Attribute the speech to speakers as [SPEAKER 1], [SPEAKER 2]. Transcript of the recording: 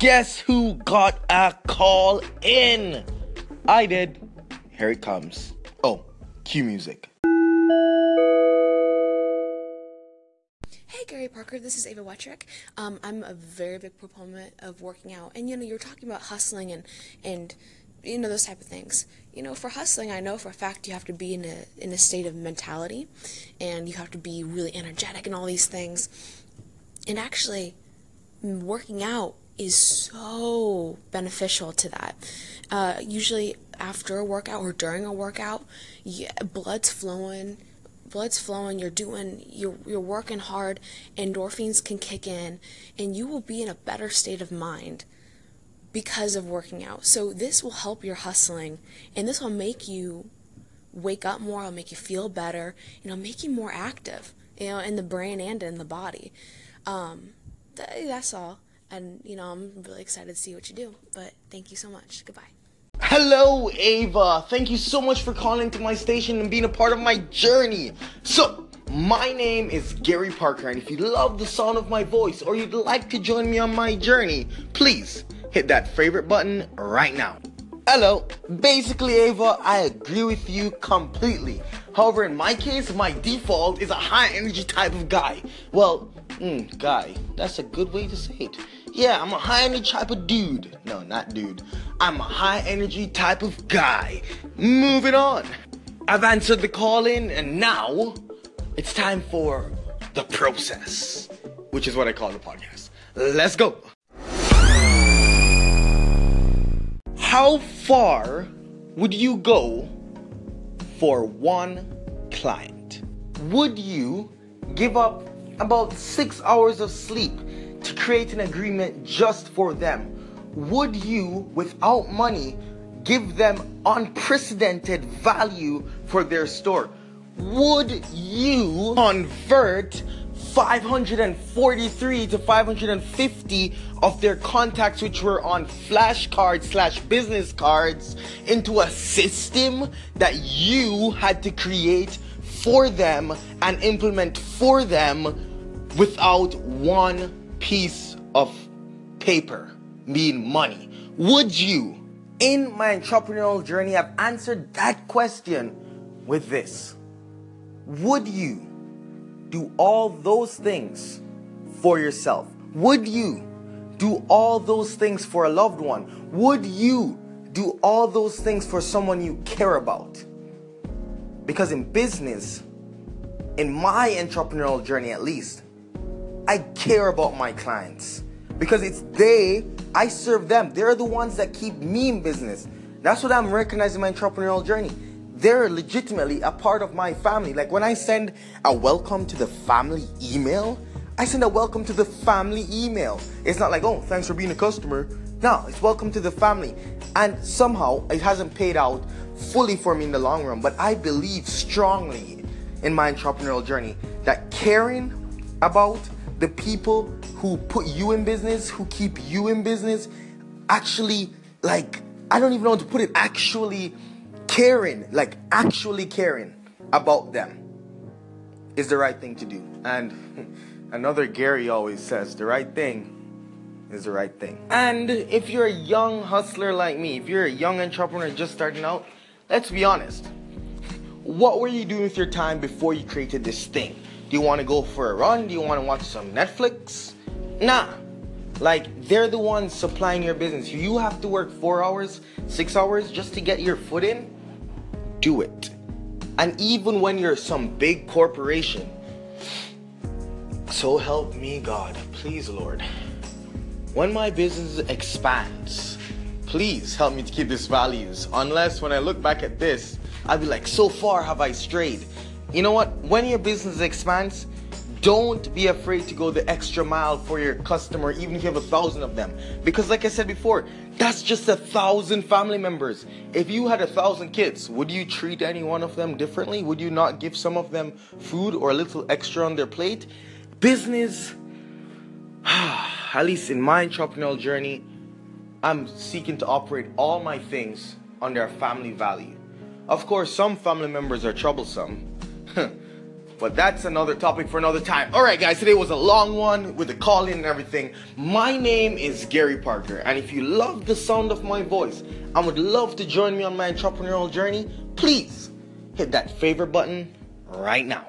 [SPEAKER 1] Guess who got a call in? I did. Here it comes. Oh, cue music.
[SPEAKER 2] Hey Gary Parker, this is Ava Wetrick. Um, I'm a very big proponent of working out, and you know you're talking about hustling and and you know those type of things. You know, for hustling, I know for a fact you have to be in a in a state of mentality, and you have to be really energetic and all these things. And actually, working out is so beneficial to that. Uh, usually after a workout or during a workout, yeah, blood's flowing blood's flowing you're doing you're, you're working hard endorphins can kick in and you will be in a better state of mind because of working out. So this will help your hustling and this will make you wake up more it'll make you feel better and it'll make you more active you know in the brain and in the body. Um, th- that's all and you know i'm really excited to see what you do but thank you so much goodbye
[SPEAKER 1] Hello, Ava. Thank you so much for calling to my station and being a part of my journey. So, my name is Gary Parker, and if you love the sound of my voice or you'd like to join me on my journey, please hit that favorite button right now. Hello. Basically, Ava, I agree with you completely. However, in my case, my default is a high energy type of guy. Well, mm, guy. That's a good way to say it. Yeah, I'm a high energy type of dude. No, not dude. I'm a high energy type of guy. Moving on. I've answered the call in, and now it's time for the process, which is what I call the podcast. Let's go. How far would you go for one client? Would you give up about six hours of sleep to create an agreement just for them? would you, without money, give them unprecedented value for their store? Would you convert 543 to 550 of their contacts which were on flashcards slash business cards into a system that you had to create for them and implement for them without one piece of paper mean money? Would you? In my entrepreneurial journey, I've answered that question with this Would you do all those things for yourself? Would you do all those things for a loved one? Would you do all those things for someone you care about? Because in business, in my entrepreneurial journey at least, I care about my clients because it's they I serve them. They're the ones that keep me in business. That's what I'm recognizing my entrepreneurial journey. They're legitimately a part of my family. Like when I send a welcome to the family email, I send a welcome to the family email. It's not like, oh, thanks for being a customer. No, it's welcome to the family. And somehow it hasn't paid out fully for me in the long run, but I believe strongly in my entrepreneurial journey that caring about the people who put you in business, who keep you in business, actually, like, I don't even know how to put it, actually caring, like, actually caring about them is the right thing to do. And another Gary always says, the right thing is the right thing. And if you're a young hustler like me, if you're a young entrepreneur just starting out, let's be honest. What were you doing with your time before you created this thing? Do you want to go for a run? Do you want to watch some Netflix? Nah. Like, they're the ones supplying your business. You have to work four hours, six hours just to get your foot in. Do it. And even when you're some big corporation, so help me God, please, Lord. When my business expands, please help me to keep these values. Unless when I look back at this, I'll be like, so far have I strayed. You know what? When your business expands, don't be afraid to go the extra mile for your customer, even if you have a thousand of them. Because, like I said before, that's just a thousand family members. If you had a thousand kids, would you treat any one of them differently? Would you not give some of them food or a little extra on their plate? Business, at least in my entrepreneurial journey, I'm seeking to operate all my things under a family value. Of course, some family members are troublesome. But that's another topic for another time. All right, guys, today was a long one with the call in and everything. My name is Gary Parker, and if you love the sound of my voice and would love to join me on my entrepreneurial journey, please hit that favorite button right now.